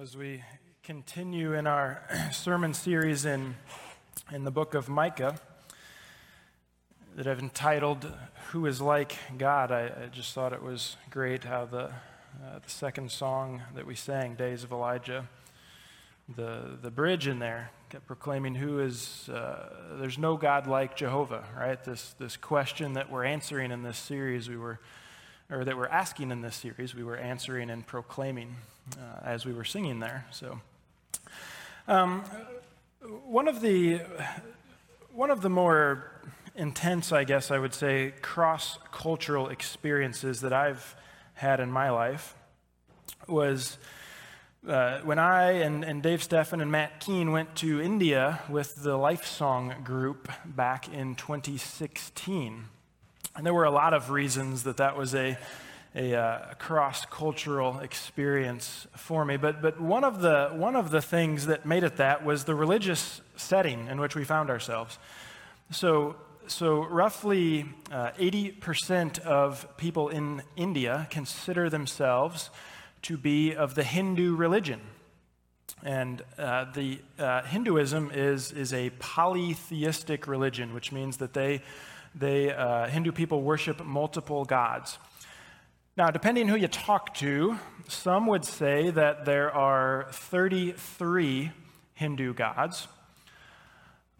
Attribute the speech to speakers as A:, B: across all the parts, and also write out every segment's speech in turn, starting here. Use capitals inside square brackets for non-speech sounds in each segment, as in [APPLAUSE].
A: as we continue in our [CLEARS THROAT] sermon series in, in the book of Micah that I've entitled Who is Like God. I, I just thought it was great how the, uh, the second song that we sang, Days of Elijah, the, the bridge in there kept proclaiming who is, uh, there's no God like Jehovah, right? This, this question that we're answering in this series, we were, or that we're asking in this series, we were answering and proclaiming uh, as we were singing there. So, um, one of the one of the more intense, I guess I would say, cross cultural experiences that I've had in my life was. Uh, when I and, and Dave Steffen and Matt Keene went to India with the Life Song group back in 2016. And there were a lot of reasons that that was a a, uh, cross cultural experience for me. But, but one, of the, one of the things that made it that was the religious setting in which we found ourselves. So, so roughly uh, 80% of people in India consider themselves to be of the Hindu religion. And uh, the uh, Hinduism is, is a polytheistic religion, which means that they, they uh, Hindu people worship multiple gods. Now, depending who you talk to, some would say that there are 33 Hindu gods.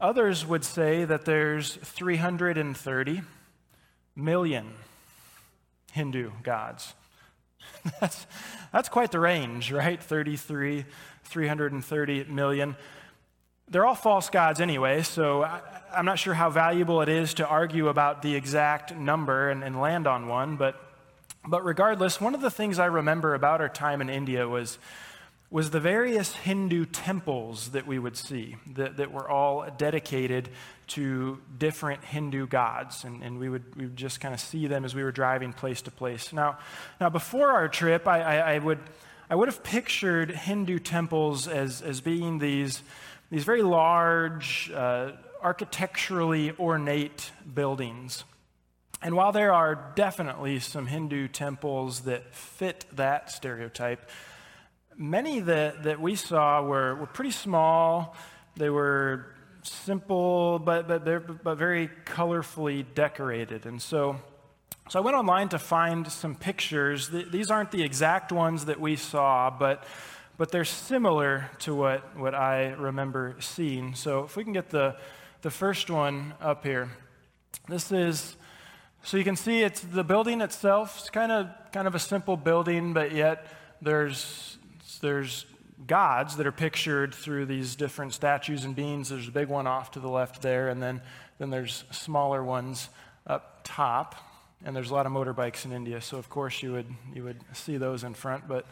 A: Others would say that there's 330 million Hindu gods. [LAUGHS] that's, that's quite the range, right? 33, 330 million. They're all false gods anyway, so I, am not sure how valuable it is to argue about the exact number and, and land on one, but but regardless, one of the things I remember about our time in India was, was the various Hindu temples that we would see that, that were all dedicated to different Hindu gods. And, and we, would, we would just kind of see them as we were driving place to place. Now, now before our trip, I, I, I would, I would have pictured Hindu temples as, as being these, these very large, uh, architecturally ornate buildings. And while there are definitely some Hindu temples that fit that stereotype, many that, that we saw were, were pretty small. They were simple, but, but, but very colorfully decorated. And so, so I went online to find some pictures. These aren't the exact ones that we saw, but, but they're similar to what, what I remember seeing. So if we can get the, the first one up here. This is so you can see it's the building itself. It's kind of kind of a simple building, but yet there's there's gods that are pictured through these different statues and beings. There's a big one off to the left there, and then then there's smaller ones up top. And there's a lot of motorbikes in India, so of course you would you would see those in front. But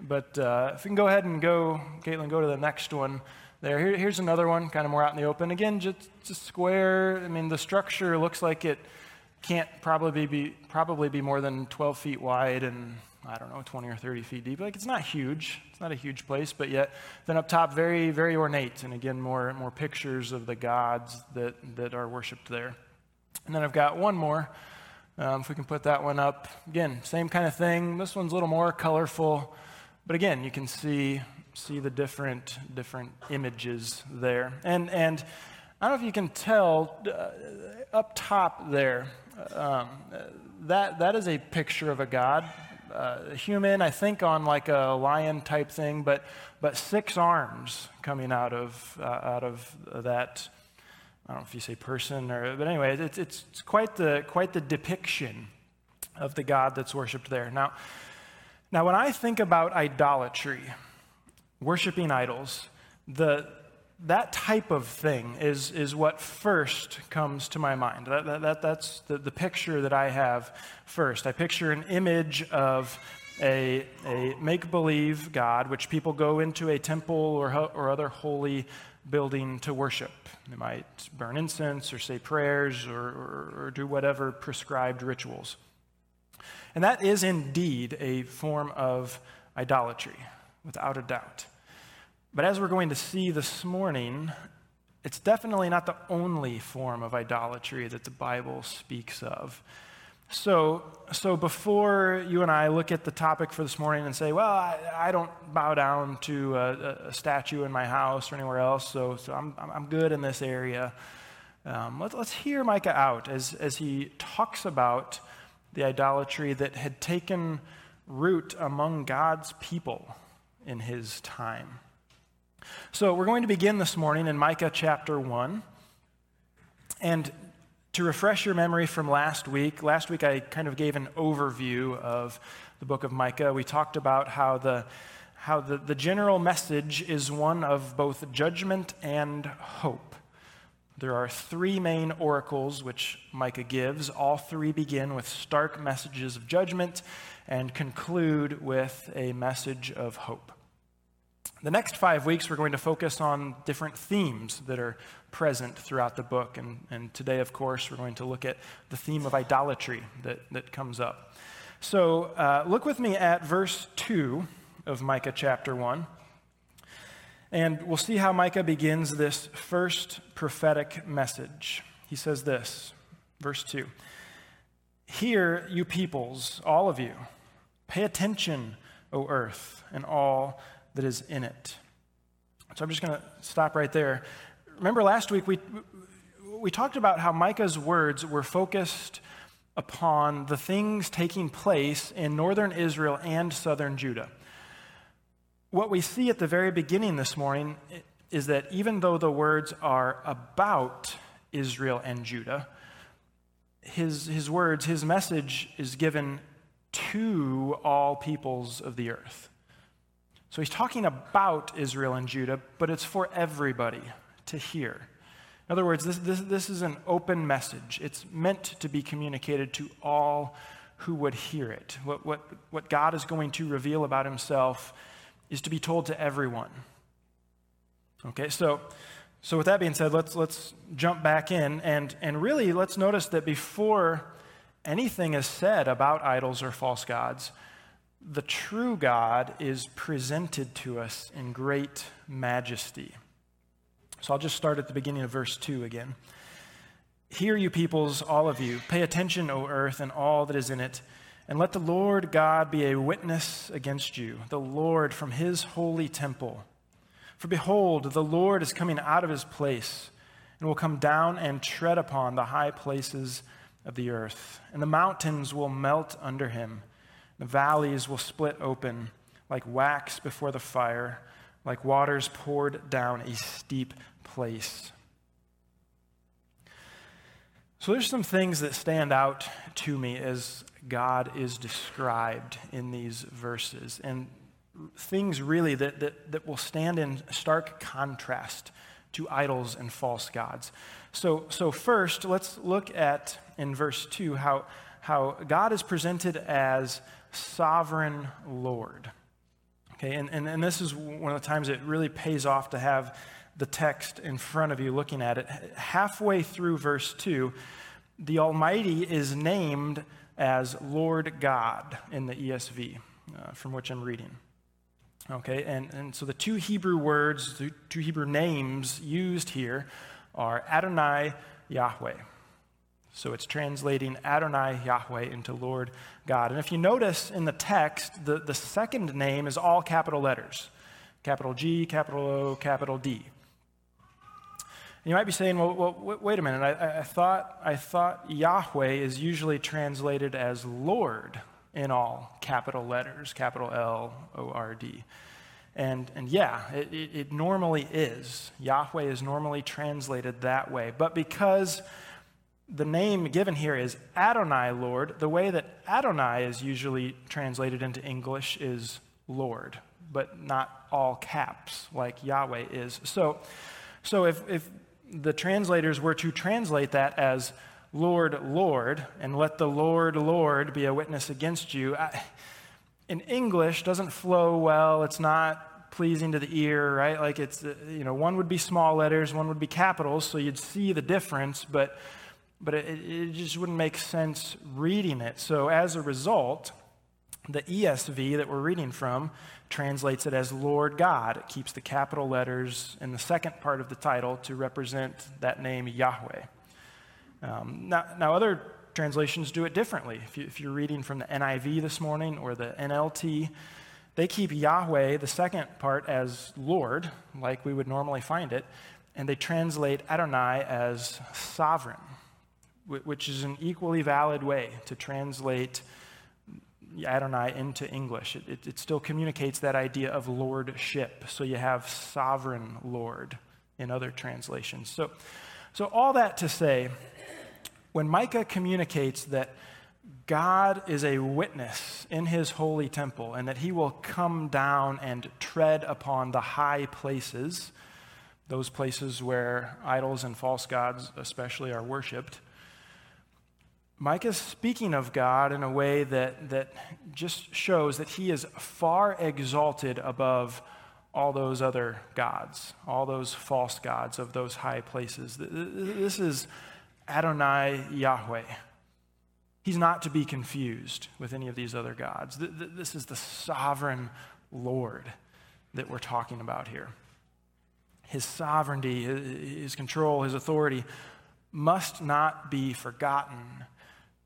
A: but uh, if we can go ahead and go, Caitlin, go to the next one there. Here, here's another one, kind of more out in the open. Again, just, just square. I mean, the structure looks like it can't probably be, probably be more than 12 feet wide and I don't know, 20 or 30 feet deep. Like it's not huge. It's not a huge place, but yet then up top, very, very ornate. And again, more, more pictures of the gods that, that are worshipped there. And then I've got one more. Um, if we can put that one up. Again, same kind of thing. This one's a little more colorful. But again, you can see, see the different, different images there. And, and I don't know if you can tell uh, up top there, um, that, that is a picture of a God, uh, human, I think on like a lion type thing, but, but six arms coming out of, uh, out of that. I don't know if you say person or, but anyway, it's, it's, it's quite, the, quite the depiction of the God that's worshiped there. Now, now, when I think about idolatry, worshiping idols, the, that type of thing is, is what first comes to my mind. That, that, that that's the, the picture that I have first. I picture an image of a, a make believe God, which people go into a temple or, or other holy building to worship. They might burn incense or say prayers or, or, or do whatever prescribed rituals. And that is indeed a form of idolatry, without a doubt. But as we're going to see this morning, it's definitely not the only form of idolatry that the Bible speaks of. So, so before you and I look at the topic for this morning and say, well, I, I don't bow down to a, a, statue in my house or anywhere else, so, so I'm, I'm good in this area, um, let, let's hear Micah out as, as he talks about the idolatry that had taken root among God's people in his time. So we're going to begin this morning in Micah chapter 1. And to refresh your memory from last week, last week I kind of gave an overview of the book of Micah. We talked about how the how the, the general message is one of both judgment and hope. There are three main oracles which Micah gives. All three begin with stark messages of judgment and conclude with a message of hope. The next five weeks, we're going to focus on different themes that are present throughout the book. And, and today, of course, we're going to look at the theme of idolatry that, that comes up. So uh, look with me at verse 2 of Micah chapter 1. And we'll see how Micah begins this first prophetic message. He says this, verse 2 Hear, you peoples, all of you, pay attention, O earth, and all that is in it. So I'm just going to stop right there remember last week we, we talked about how Micah's words were focused upon the things taking place in northern Israel and southern Judah. What we see at the very beginning this morning is that even though the words are about Israel and Judah, his, his words, his message is given to all peoples of the earth. So he's talking about Israel and Judah, but it's for everybody to hear. In other words, this, this, this is an open message. It's meant to be communicated to all who would hear it. What, what, what God is going to reveal about himself is to be told to everyone. Okay, so, so with that being said, let's, let's jump back in and, and really let's notice that before anything is said about idols or false gods, the true God is presented to us in great majesty. So I'll just start at the beginning of verse 2 again. Hear, you peoples, all of you. Pay attention, O earth, and all that is in it. And let the Lord God be a witness against you, the Lord from his holy temple. For behold, the Lord is coming out of his place, and will come down and tread upon the high places of the earth. And the mountains will melt under him, the valleys will split open like wax before the fire like waters poured down a steep place. So there's some things that stand out to me as God is described in these verses, and things really that, that, that will stand in stark contrast to idols and false gods. So, so first, let's look at in verse 2 how, how God is presented as sovereign Lord. Okay, and, and, and this is one of the times it really pays off to have the text in front of you looking at it. Halfway through verse 2, the Almighty is named as Lord God in the ESV, uh, from which I'm reading. Okay, and, and so the two Hebrew words, the two Hebrew names used here are Adonai Yahweh. So it's translating Adonai Yahweh into Lord God. And if you notice in the text, the, the second name is all capital letters capital G, capital O, capital D. You might be saying, well, well wait a minute. I, I, thought, I thought Yahweh is usually translated as Lord in all capital letters, capital L O R D. And, and yeah, it, it, it normally is. Yahweh is normally translated that way. But because the name given here is Adonai Lord. The way that Adonai is usually translated into English is Lord, but not all caps like Yahweh is. So, so if, if the translators were to translate that as Lord, Lord, and let the Lord, Lord be a witness against you, I, in English doesn't flow well. It's not pleasing to the ear, right? Like it's, you know, one would be small letters, one would be capitals, so you'd see the difference, but but it, it just wouldn't make sense reading it. So as a result, the ESV that we're reading from translates it as Lord God. It keeps the capital letters in the second part of the title to represent that name Yahweh. Um, now, now, other translations do it differently. If, you, if you're reading from the NIV this morning or the NLT, they keep Yahweh, the second part, as Lord, like we would normally find it, and they translate Adonai as sovereign, which is an equally valid way to translate Adonai into English. It, it, it, still communicates that idea of lordship. So you have sovereign Lord in other translations. So, so all that to say, when Micah communicates that God is a witness in his holy temple and that he will come down and tread upon the high places, those places where idols and false gods especially are worshiped, Micah is speaking of God in a way that, that just shows that he is far exalted above all those other gods, all those false gods of those high places. This is Adonai Yahweh. He's not to be confused with any of these other gods. This is the sovereign Lord that we're talking about here. His sovereignty, his control, his authority must not be forgotten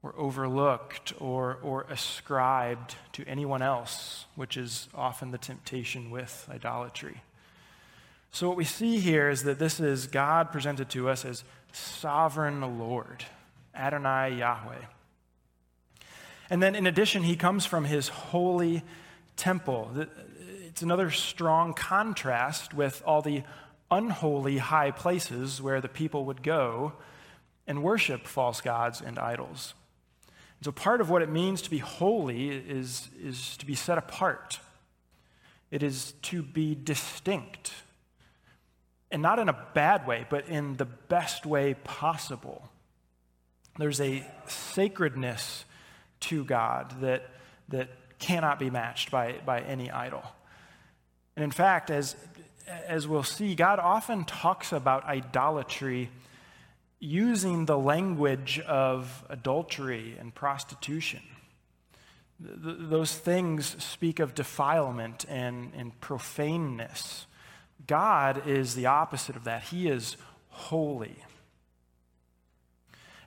A: or overlooked or, or ascribed to anyone else, which is often the temptation with idolatry. So, what we see here is that this is God presented to us as sovereign Lord, Adonai Yahweh. And then, in addition, he comes from his holy temple. It's another strong contrast with all the unholy high places where the people would go and worship false gods and idols. And so, part of what it means to be holy is, is to be set apart, it is to be distinct. And not in a bad way, but in the best way possible. There's a sacredness to God that, that cannot be matched by, by any idol. And in fact, as, as we'll see, God often talks about idolatry using the language of adultery and prostitution. Th- those things speak of defilement and, and profaneness. God is the opposite of that. He is holy.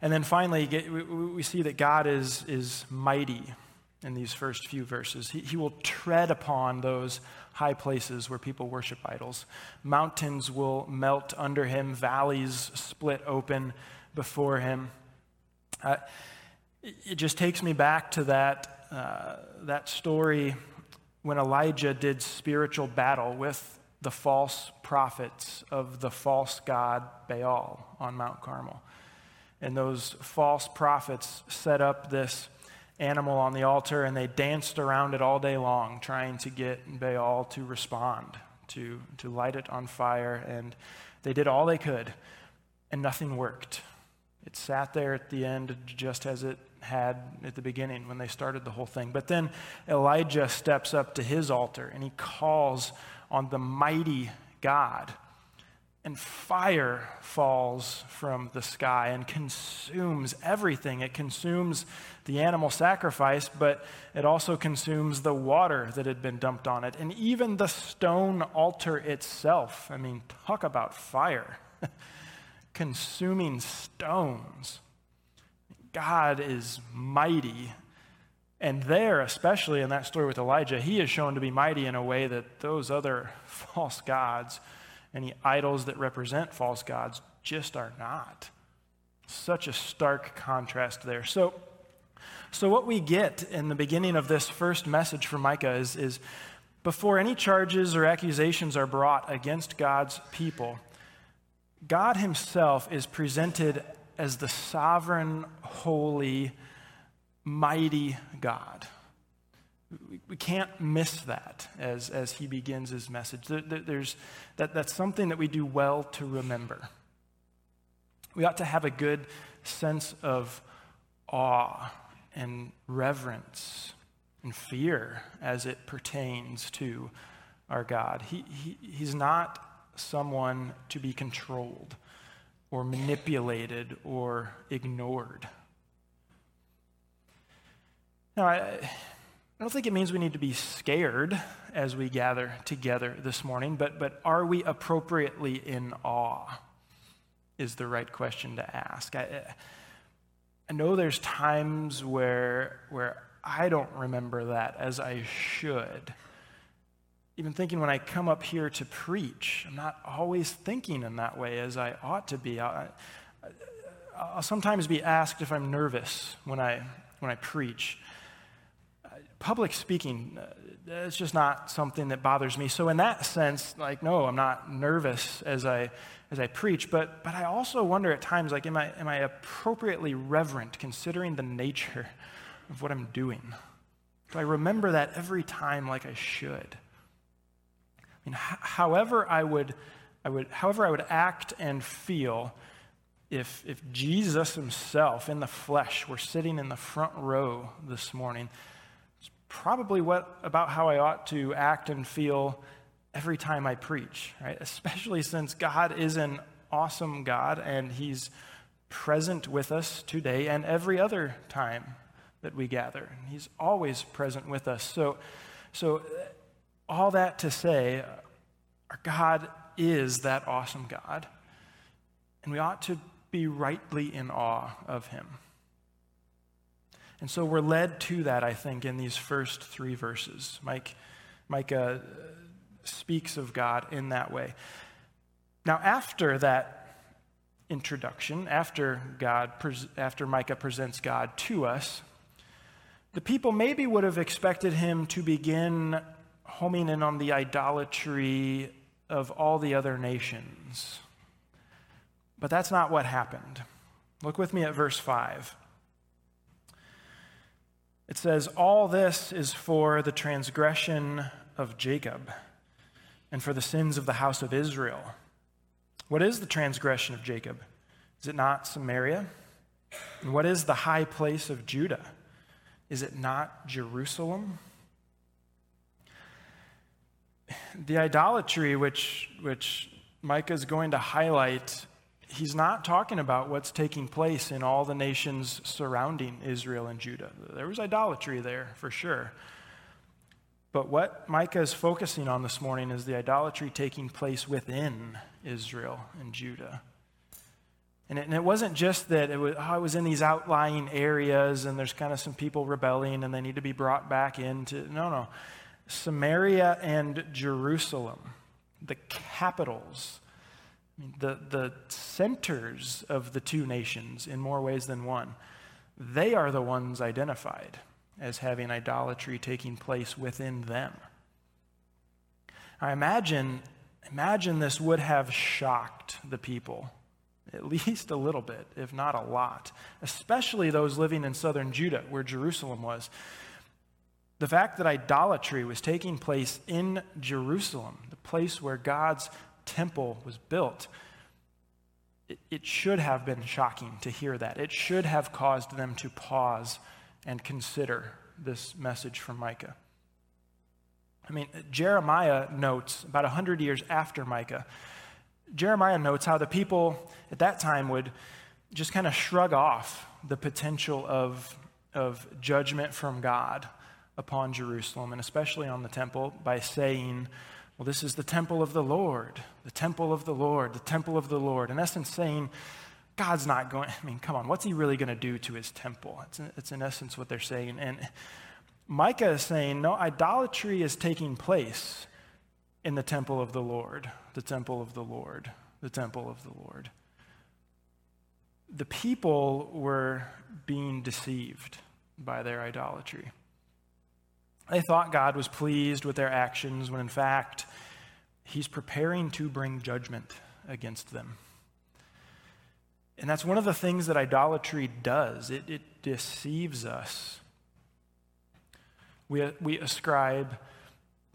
A: And then finally, we see that God is, is mighty in these first few verses. He, he will tread upon those high places where people worship idols. Mountains will melt under him, valleys split open before him. Uh, it just takes me back to that, uh, that story when Elijah did spiritual battle with the false prophets of the false god Baal on Mount Carmel. And those false prophets set up this animal on the altar and they danced around it all day long, trying to get Baal to respond, to, to light it on fire. And they did all they could, and nothing worked. It sat there at the end just as it had at the beginning when they started the whole thing. But then Elijah steps up to his altar and he calls on the mighty God and fire falls from the sky and consumes everything. It consumes the animal sacrifice, but it also consumes the water that had been dumped on it. And even the stone altar itself. I mean, talk about fire. [LAUGHS] Consuming stones. God is mighty. And there, especially in that story with Elijah, he is shown to be mighty in a way that those other [LAUGHS] false gods any idols that represent false gods just are not. Such a stark contrast there. So, so what we get in the beginning of this first message from Micah is, is before any charges or accusations are brought against God's people, God Himself is presented as the sovereign, holy, mighty God. We can't miss that as, as he begins his message. There's, that, that's something that we do well to remember. We ought to have a good sense of awe and reverence and fear as it pertains to our God. He, he, he's not someone to be controlled or manipulated or ignored. Now, I, I don't think it means we need to be scared as we gather together this morning, but, but are we appropriately in awe? Is the right question to ask. I, I know there's times where, where I don't remember that as I should. Even thinking when I come up here to preach, I'm not always thinking in that way as I ought to be. I, will sometimes be asked if I'm nervous when I, when I preach. Public speaking, uh, it's just not something that bothers me. So in that sense, like, no, I'm not nervous as I as I preach, but but I also wonder at times, like, am I am I appropriately reverent considering the nature of what I'm doing? Do I remember that every time like I should? I mean, h- however I would I would however I would act and feel if if Jesus himself in the flesh were sitting in the front row this morning probably what about how I ought to act and feel every time I preach, right? Especially since God is an awesome God and He's present with us today and every other time that we gather. He's always present with us. So, so all that to say, our God is that awesome God, and we ought to be rightly in awe of Him. And so we're led to that, I think, in these first three verses. Mike, Micah uh, speaks of God in that way. Now, after that introduction, after God, after Micah presents God to us, the people maybe would have expected him to begin homing in on the idolatry of all the other nations. But that's not what happened. Look with me at verse 5. It says, All this is for the transgression of Jacob and for the sins of the house of Israel. What is the transgression of Jacob? Is it not Samaria? And what is the high place of Judah? Is it not Jerusalem? The idolatry which, which Micah is going to highlight he's not talking about what's taking place in all the nations surrounding Israel and Judah. There was idolatry there, for sure. But what Micah is focusing on this morning is the idolatry taking place within Israel and Judah. And it, and it wasn't just that it was, oh, it was in these outlying areas and there's kind of some people rebelling and they need to be brought back into. No, no. Samaria and Jerusalem, the capitals the, the centers of the two nations, in more ways than one, they are the ones identified as having idolatry taking place within them. I imagine, imagine this would have shocked the people, at least a little bit, if not a lot, especially those living in southern Judah, where Jerusalem was. The fact that idolatry was taking place in Jerusalem, the place where God's temple was built, it, it should have been shocking to hear that. It should have caused them to pause and consider this message from Micah. I mean, Jeremiah notes, about 100 years after Micah, Jeremiah notes how the people at that time would just kind of shrug off the potential of, of judgment from God upon Jerusalem, and especially on the temple, by saying, well, this is the temple of the Lord, the temple of the Lord, the temple of the Lord. In essence, saying, God's not going, I mean, come on, what's he really going to do to his temple? It's, it's in essence what they're saying. And Micah is saying, no, idolatry is taking place in the temple of the Lord, the temple of the Lord, the temple of the Lord. The people were being deceived by their idolatry. They thought God was pleased with their actions when in fact he's preparing to bring judgment against them. And that's one of the things that idolatry does it, it deceives us. We, we ascribe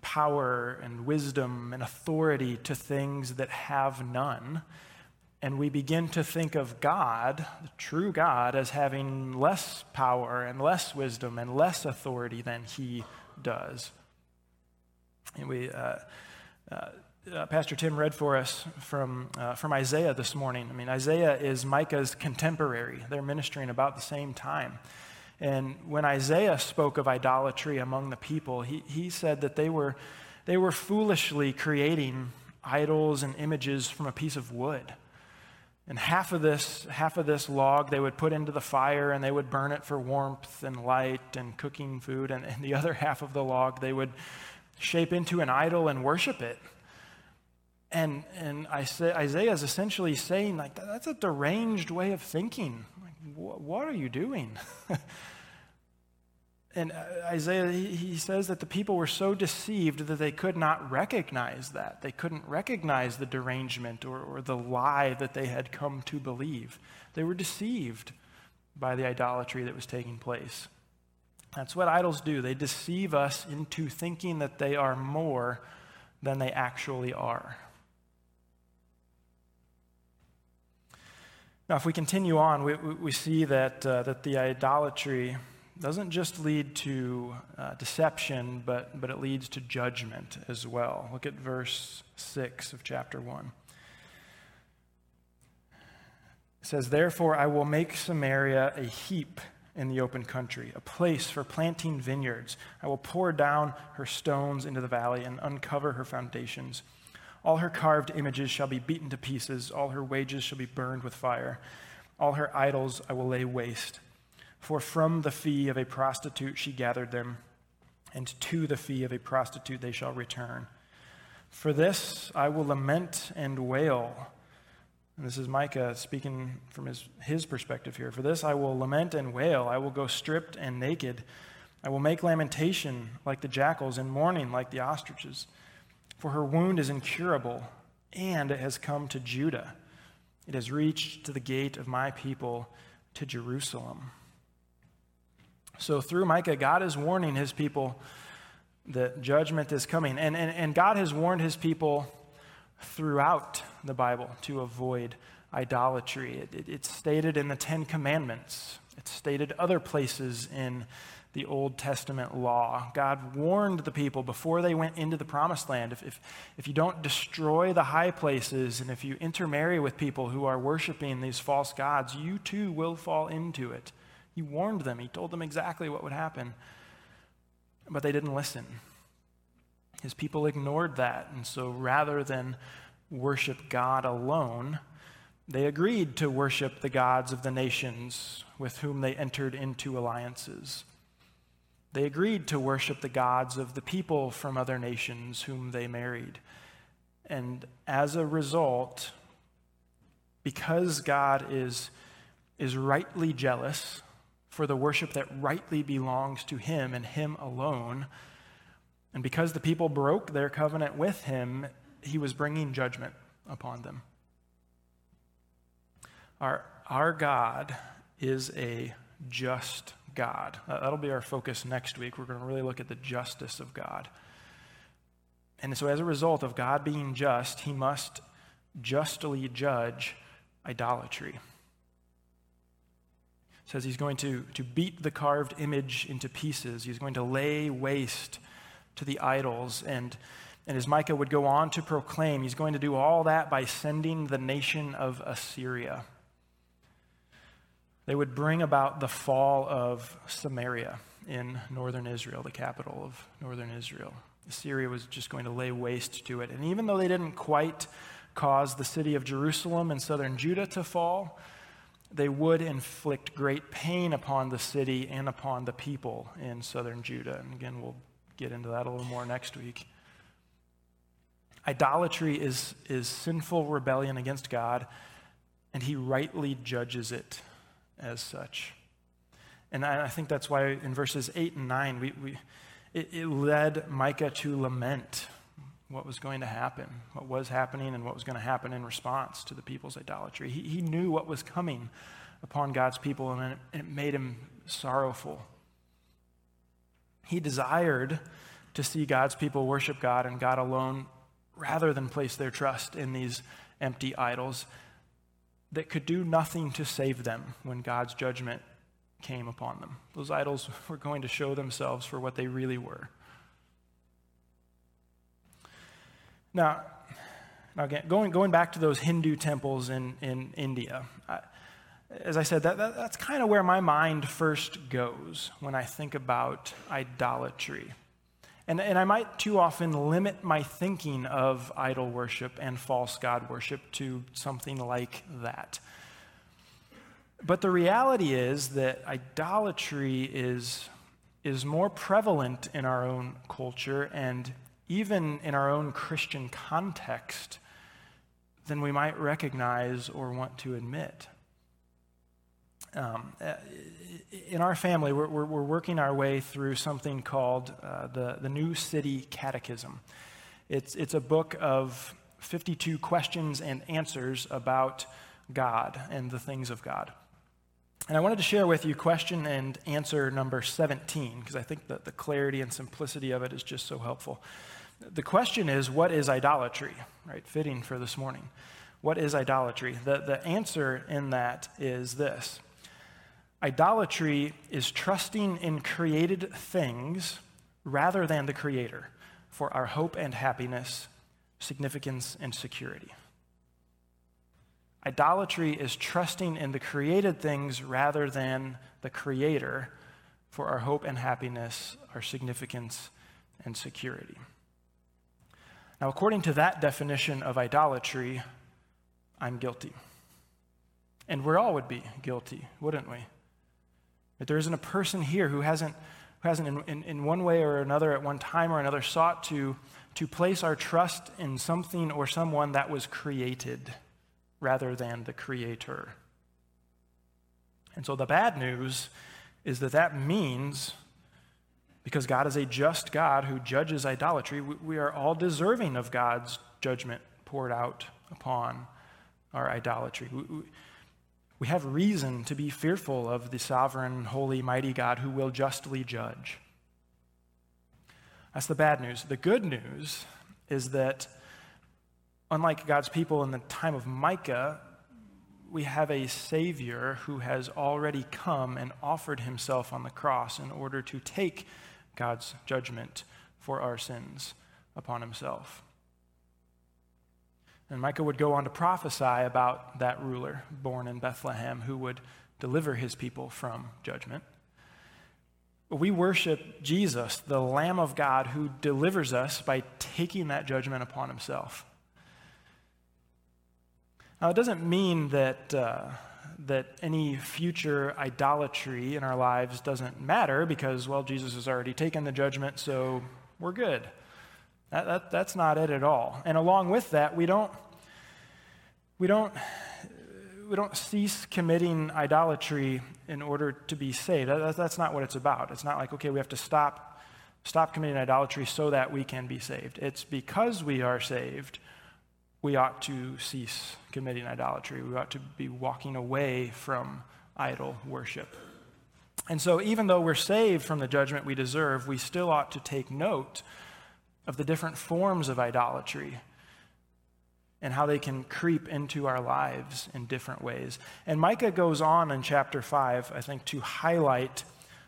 A: power and wisdom and authority to things that have none. And we begin to think of God, the true God, as having less power and less wisdom and less authority than He does. And we, uh, uh, uh, Pastor Tim read for us from, uh, from Isaiah this morning. I mean, Isaiah is Micah's contemporary. They're ministering about the same time. And when Isaiah spoke of idolatry among the people, he, he said that they were, they were foolishly creating idols and images from a piece of wood. And half of this, half of this log they would put into the fire and they would burn it for warmth and light and cooking food. And, and the other half of the log they would shape into an idol and worship it. And, and Isaiah is essentially saying, like, that's a deranged way of thinking. Like, what are you doing? [LAUGHS] and uh, Isaiah, he says that the people were so deceived that they could not recognize that. They couldn't recognize the derangement or, or the lie that they had come to believe. They were deceived by the idolatry that was taking place. That's what idols do. They deceive us into thinking that they are more than they actually are. Now, if we continue on, we, we see that, uh, that the idolatry doesn't just lead to uh, deception, but, but it leads to judgment as well. Look at verse 6 of chapter 1. It says, Therefore, I will make Samaria a heap in the open country, a place for planting vineyards. I will pour down her stones into the valley and uncover her foundations. All her carved images shall be beaten to pieces, all her wages shall be burned with fire. All her idols I will lay waste. For from the fee of a prostitute she gathered them, and to the fee of a prostitute they shall return. For this I will lament and wail. And this is Micah speaking from his, his perspective here. For this I will lament and wail. I will go stripped and naked. I will make lamentation like the jackals and mourning like the ostriches. For her wound is incurable, and it has come to Judah. It has reached to the gate of my people, to Jerusalem. So, through Micah, God is warning his people that judgment is coming. And, and, and God has warned his people throughout the Bible to avoid idolatry. It, it, it's stated in the Ten Commandments, it's stated other places in the Old Testament law. God warned the people before they went into the promised land if, if, if you don't destroy the high places and if you intermarry with people who are worshiping these false gods, you too will fall into it. He warned them, he told them exactly what would happen, but they didn't listen. His people ignored that, and so rather than worship God alone, they agreed to worship the gods of the nations with whom they entered into alliances. They agreed to worship the gods of the people from other nations whom they married. And as a result, because God is, is rightly jealous for the worship that rightly belongs to Him and Him alone, and because the people broke their covenant with Him, He was bringing judgment upon them. Our, our God is a just God. Uh, that'll be our focus next week. We're going to really look at the justice of God. And so, as a result of God being just, he must justly judge idolatry. Says he's going to, to beat the carved image into pieces, he's going to lay waste to the idols. And, and as Micah would go on to proclaim, he's going to do all that by sending the nation of Assyria. They would bring about the fall of Samaria in northern Israel, the capital of northern Israel. Assyria was just going to lay waste to it. And even though they didn't quite cause the city of Jerusalem and southern Judah to fall, they would inflict great pain upon the city and upon the people in southern Judah. And again, we'll get into that a little more next week. Idolatry is, is sinful rebellion against God, and he rightly judges it as such. And I, think that's why in verses 8 and 9, we, we, it, it led Micah to lament what was going to happen, what was happening, and what was going to happen in response to the people's idolatry. He, he knew what was coming upon God's people, and it, it made him sorrowful. He desired to see God's people worship God and God alone rather than place their trust in these empty idols that could do nothing to save them when God's judgment came upon them. Those idols were going to show themselves for what they really were. Now, now again, going, going back to those Hindu temples in, in India, I, as I said, that, that that's kind of where my mind first goes when I think about idolatry. And, and I might too often limit my thinking of idol worship and false God worship to something like that. But the reality is that idolatry is, is more prevalent in our own culture and even in our own Christian context than we might recognize or want to admit. Um, uh, in our family, we're, we're, we're, working our way through something called uh, the, the New City Catechism. It's, it's a book of 52 questions and answers about God and the things of God. And I wanted to share with you question and answer number 17, because I think that the clarity and simplicity of it is just so helpful. The question is, what is idolatry? Right? Fitting for this morning. What is idolatry? The, the answer in that is this Idolatry is trusting in created things rather than the Creator for our hope and happiness, significance, and security. Idolatry is trusting in the created things rather than the Creator for our hope and happiness, our significance, and security. Now, according to that definition of idolatry, I'm guilty. And we all would be guilty, wouldn't we? But there isn't a person here who hasn't, who hasn't in, in, in one way or another, at one time or another, sought to, to place our trust in something or someone that was created rather than the creator. And so the bad news is that that means, because God is a just God who judges idolatry, we, are all deserving of God's judgment poured out upon our idolatry. We have reason to be fearful of the sovereign, holy, mighty God who will justly judge. That's the bad news. The good news is that, unlike God's people in the time of Micah, we have a Savior who has already come and offered himself on the cross in order to take God's judgment for our sins upon himself. And Micah would go on to prophesy about that ruler born in Bethlehem who would deliver his people from judgment. We worship Jesus, the Lamb of God, who delivers us by taking that judgment upon himself. Now, it doesn't mean that, uh, that any future idolatry in our lives doesn't matter because, well, Jesus has already taken the judgment, so we're good. That, that, that's not it at all. And along with that, we don't, we don't, we don't cease committing idolatry in order to be saved. That, that's not what it's about. It's not like, okay, we have to stop, stop committing idolatry so that we can be saved. It's because we are saved, we ought to cease committing idolatry. We ought to be walking away from idol worship. And so, even though we're saved from the judgment we deserve, we still ought to take note of the different forms of idolatry and how they can creep into our lives in different ways. And Micah goes on in chapter 5, I think, to highlight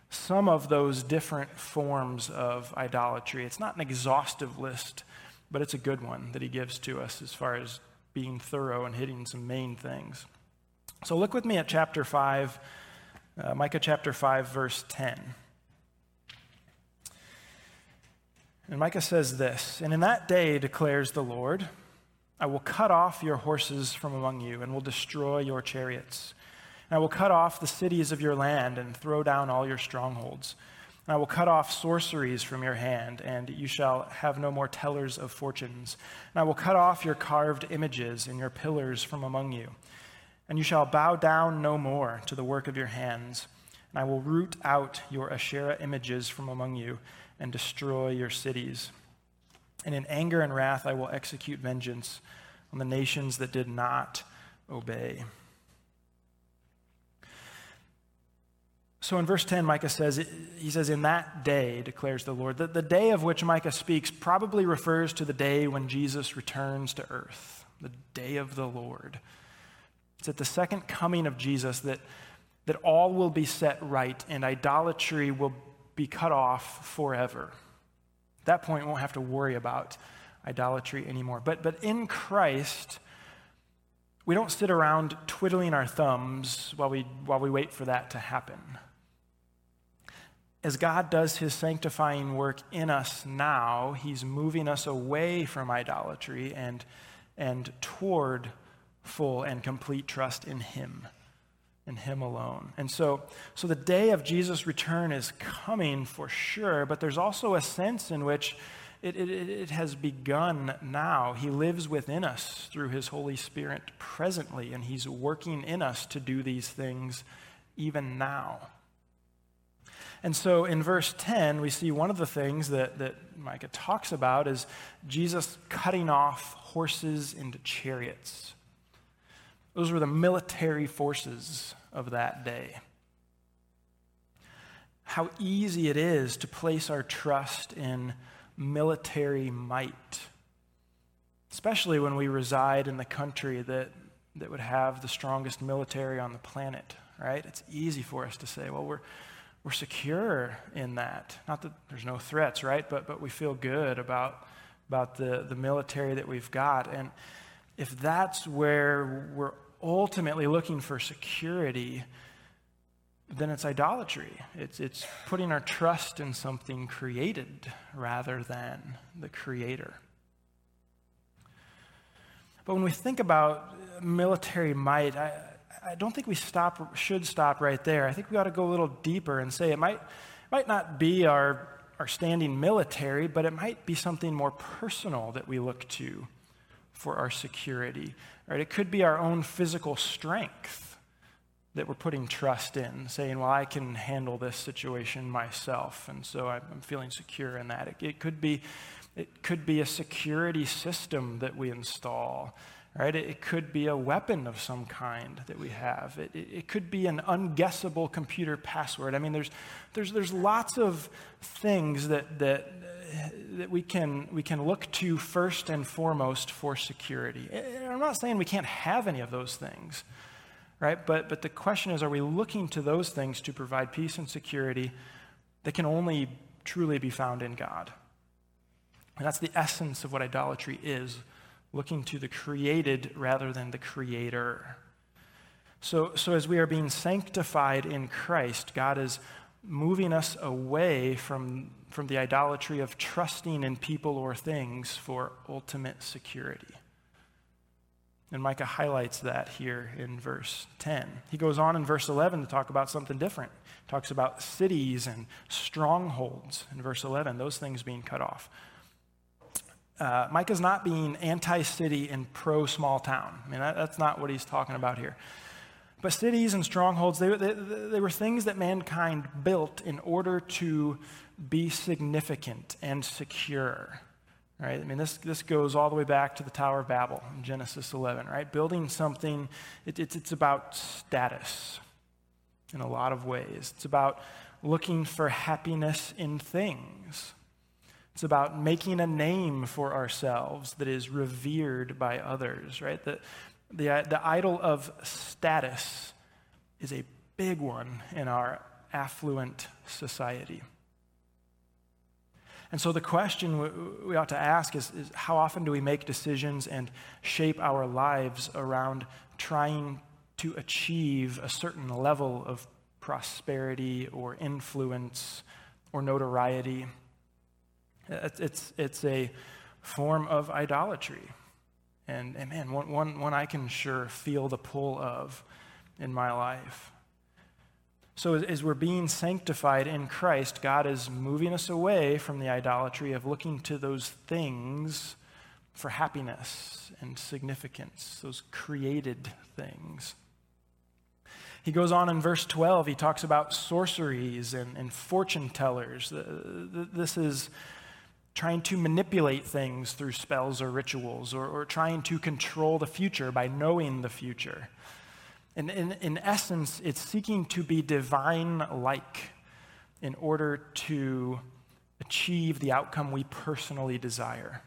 A: some of those different forms of idolatry. It's not an exhaustive list, but it's a good one that he gives to us as far as being thorough and hitting some main things. So look with me at chapter 5, uh, Micah chapter 5, verse 10. And Micah says this And in that day, declares the Lord, I will cut off your horses from among you and will destroy your chariots. And I will cut off the cities of your land and throw down all your strongholds. And I will cut off sorceries from your hand, and you shall have no more tellers of fortunes. And I will cut off your carved images and your pillars from among you. And you shall bow down no more to the work of your hands. And I will root out your Asherah images from among you and destroy your cities. And in anger and wrath, I will execute vengeance on the nations that did not obey. So in verse 10, Micah says, he says, In that day, declares the Lord. that the day of which Micah speaks probably refers to the day when Jesus returns to earth, the day of the Lord. It's at the second coming of Jesus that, that all will be set right and idolatry will be cut off forever. At that point, we won't have to worry about idolatry anymore. But, but in Christ, we don't sit around twiddling our thumbs while we, while we wait for that to happen. As God does his sanctifying work in us now, he's moving us away from idolatry and, and toward full and complete trust in him, in him alone. And so, so the day of Jesus' return is coming for sure, but there's also a sense in which it, it, it has begun now. He lives within us through his Holy Spirit presently, and he's working in us to do these things even now. And so in verse 10, we see one of the things that, that Micah talks about is Jesus cutting off horses into chariots. Those were the military forces of that day. How easy it is to place our trust in military might, especially when we reside in the country that, that would have the strongest military on the planet, right? It's easy for us to say, well, we're, we're secure in that. Not that there's no threats, right? But, but we feel good about, about the, the military that we've got. And if that's where we're ultimately looking for security, then it's idolatry. It's, it's putting our trust in something created rather than the Creator. But when we think about military might, I, I don't think we stop, should stop right there. I think we ought to go a little deeper and say it might, might not be our, our standing military, but it might be something more personal that we look to for our security. Right? It could be our own physical strength that we're putting trust in, saying, well, I can handle this situation myself, and so I'm feeling secure in that. It, it could be it could be a security system that we install right? It, it, could be a weapon of some kind that we have. It, it, it, could be an unguessable computer password. I mean, there's, there's, there's lots of things that, that, that we, can, we can look to first and foremost for security. I'm not saying we can't have any of those things, right? But, but the question is are we looking to those things to provide peace and security that can only truly be found in God? And that's the essence of what idolatry is looking to the created rather than the creator. So, so as we are being sanctified in Christ, God is moving us away from, from the idolatry of trusting in people or things for ultimate security. And Micah highlights that here in verse 10. He goes on in verse 11 to talk about something different. He talks about cities and strongholds in verse 11, those things being cut off uh, Micah's not being anti city and pro small town. I mean, that, that's not what he's talking about here. But cities and strongholds, they, they, they were things that mankind built in order to be significant and secure. Right? I mean, this, this goes all the way back to the Tower of Babel in Genesis 11, right? Building something, it, it's, it's about status in a lot of ways. It's about looking for happiness in things. It's about making a name for ourselves that is revered by others, right? The, the, uh, the idol of status is a big one in our affluent society. And so the question we ought to ask is, is, how often do we make decisions and shape our lives around trying to achieve a certain level of prosperity or influence or notoriety? It's, it's, a form of idolatry. And, and man, one, one, one I can sure feel the pull of in my life. So, as, as we're being sanctified in Christ, God is moving us away from the idolatry of looking to those things for happiness and significance, those created things. He goes on in verse 12, he talks about sorceries and, and fortune tellers. This is trying to manipulate things through spells or rituals, or, or trying to control the future by knowing the future. And in, in essence, it's seeking to be divine like in order to achieve the outcome we personally desire.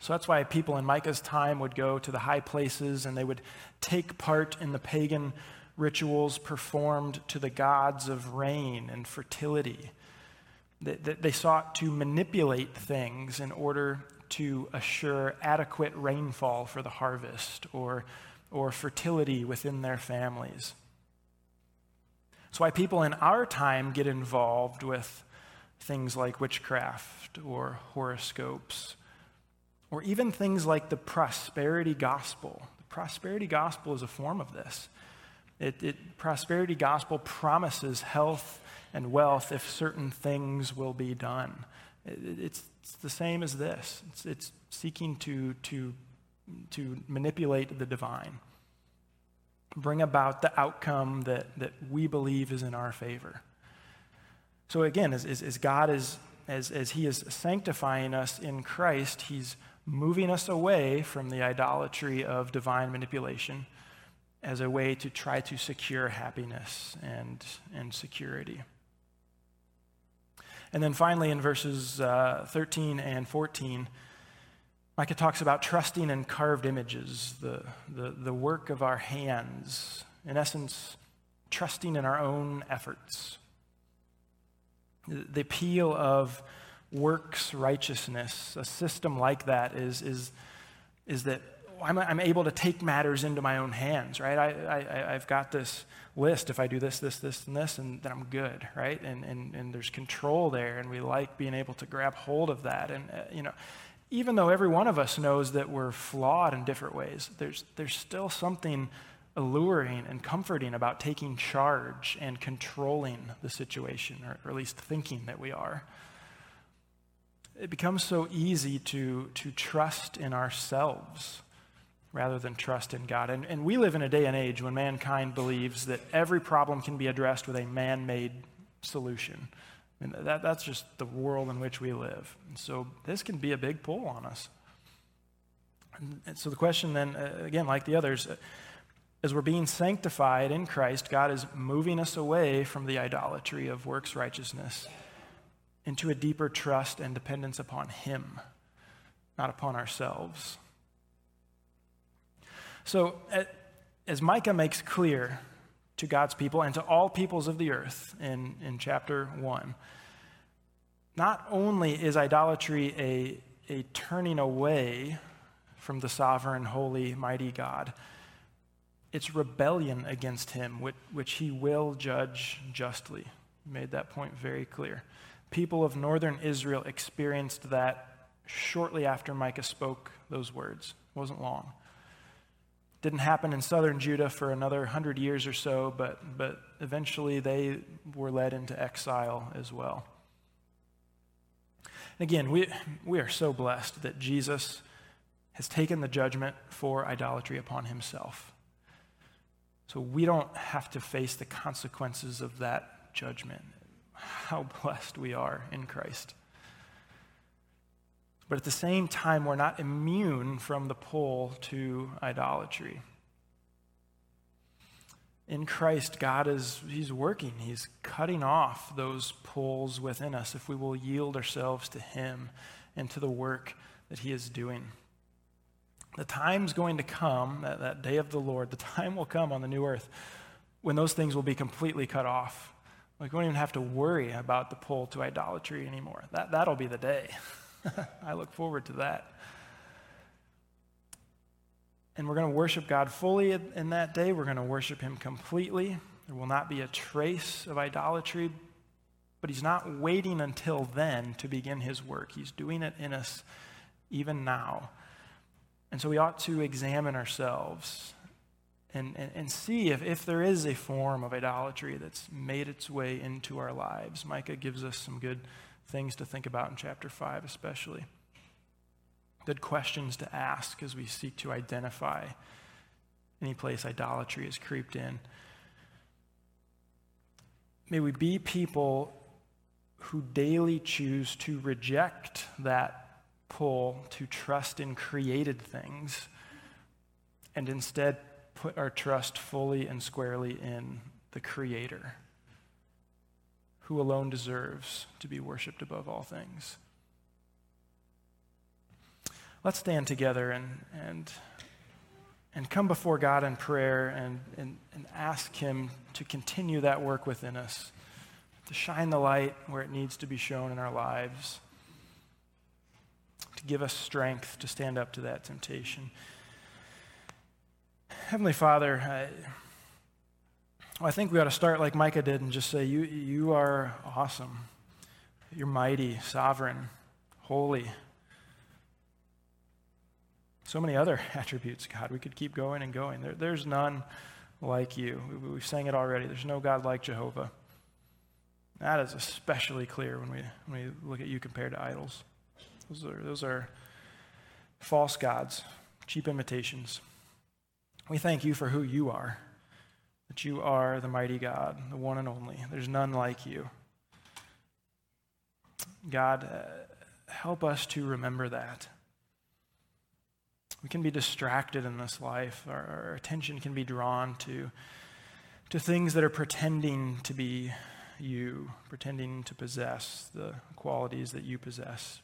A: So that's why people in Micah's time would go to the high places and they would take part in the pagan rituals performed to the gods of rain and fertility that they sought to manipulate things in order to assure adequate rainfall for the harvest or, or fertility within their families. It's why people in our time get involved with things like witchcraft or horoscopes, or even things like the prosperity gospel. The prosperity gospel is a form of this. It, it, prosperity gospel promises health and wealth if certain things will be done. It's, it's, the same as this. It's, it's seeking to, to, to manipulate the divine, bring about the outcome that, that we believe is in our favor. So again, as, as, as God is, as, as He is sanctifying us in Christ, He's moving us away from the idolatry of divine manipulation as a way to try to secure happiness and, and security. And then finally, in verses uh, 13 and 14, Micah talks about trusting in carved images, the, the, the work of our hands. In essence, trusting in our own efforts. The appeal of works righteousness, a system like that, is, is, is that I'm, I'm able to take matters into my own hands, right? I, I've got this list. If I do this, this, this, and this, and then I'm good, right? And, and, and there's control there, and we like being able to grab hold of that. And, uh, you know, even though every one of us knows that we're flawed in different ways, there's, there's still something alluring and comforting about taking charge and controlling the situation, or, or at least thinking that we are. It becomes so easy to, to trust in ourselves rather than trust in God. And, and we live in a day and age when mankind believes that every problem can be addressed with a man made solution. I mean, that, that's just the world in which we live. And so this can be a big pull on us. And so the question then, uh, again, like the others, uh, as we're being sanctified in Christ, God is moving us away from the idolatry of works righteousness into a deeper trust and dependence upon Him, not upon ourselves. So, as Micah makes clear to God's people and to all peoples of the earth in, in chapter 1, not only is idolatry a, a turning away from the sovereign, holy, mighty God, it's rebellion against him, which, which he will judge justly. He made that point very clear. People of northern Israel experienced that shortly after Micah spoke those words. It wasn't long. Didn't happen in southern Judah for another hundred years or so, but, but eventually they were led into exile as well. And again, we, we are so blessed that Jesus has taken the judgment for idolatry upon himself. So we don't have to face the consequences of that judgment. How [LAUGHS] blessed we are in Christ. But at the same time, we're not immune from the pull to idolatry. In Christ, God is He's working. He's cutting off those pulls within us if we will yield ourselves to Him and to the work that He is doing. The time's going to come, that, that day of the Lord, the [LAUGHS] time will come on the new earth when those things will be completely cut off. Like we won't even have to worry about the pull to idolatry anymore. That, that'll be the day. [LAUGHS] [LAUGHS] I look forward to that. And we're going to worship God fully in that day. We're going to worship Him completely. There will not be a trace of idolatry, but He's not waiting until then to begin His work. He's doing it in us even now. And so we ought to examine ourselves and, and, and see if, if there is a form of idolatry that's made its way into our lives. Micah gives us some good things to think about in chapter 5, especially. Good questions to ask as we seek to identify any place idolatry has creeped in. May we be people who daily choose to reject that pull to trust in created things and instead put our trust fully and squarely in the Creator who alone deserves to be worshiped above all things. Let's stand together and, and, and come before God in prayer and, and, and ask Him to continue that work within us, to shine the light where it needs to be shown in our lives, to give us strength to stand up to that temptation. Heavenly Father, I, I think we ought to start like Micah did and just say, You, you are awesome. You're mighty, sovereign, holy. So many other [LAUGHS] attributes, God. We could keep going and going. There, there's none like you. We, we sang it already. There's no God like Jehovah. That is especially clear when we, when we look at you compared to idols. Those are, those are false gods, cheap imitations. We thank you for who you are, that you are the mighty God, the one and only. There's none like you. God, uh, help us to remember that. We can be distracted in this life. Our, our, attention can be drawn to, to things that are pretending to be you, pretending to possess the qualities that you possess.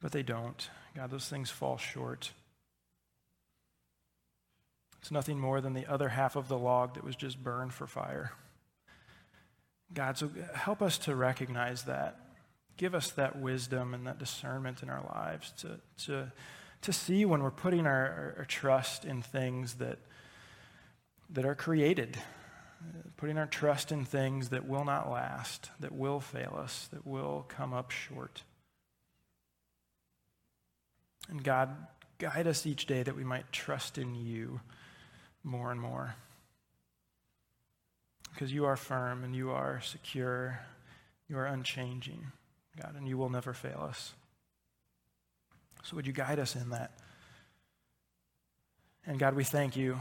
A: But they don't. God, those things fall short. It's nothing more than the other half of the log that was just burned for fire. God, so help us to recognize that. Give us that wisdom and that discernment in our lives to, to, to see when we're putting our, our, trust in things that, that are created, putting our trust in things that will not last, that will fail us, that will come up short. And God, guide us each day that we might trust in you more and more. Because you are firm and you are secure, you are unchanging, God, and you will never fail us. So would you guide us in that? And God, we thank you,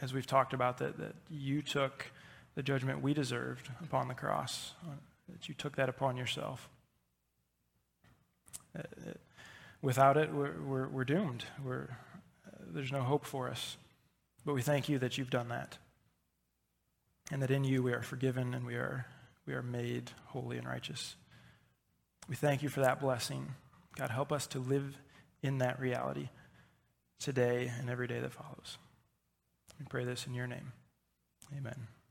A: as we've talked about, that, that you took the judgment we deserved upon the cross, that you took that upon yourself. Uh, uh, without it, we're, we're, we're doomed. We're, uh, there's no hope for us. But we thank you that you've done that. And that in you we are forgiven and we are, we are made holy and righteous. We thank you for that blessing. God, help us to live in that reality today and every day that follows. We pray this in your name. Amen.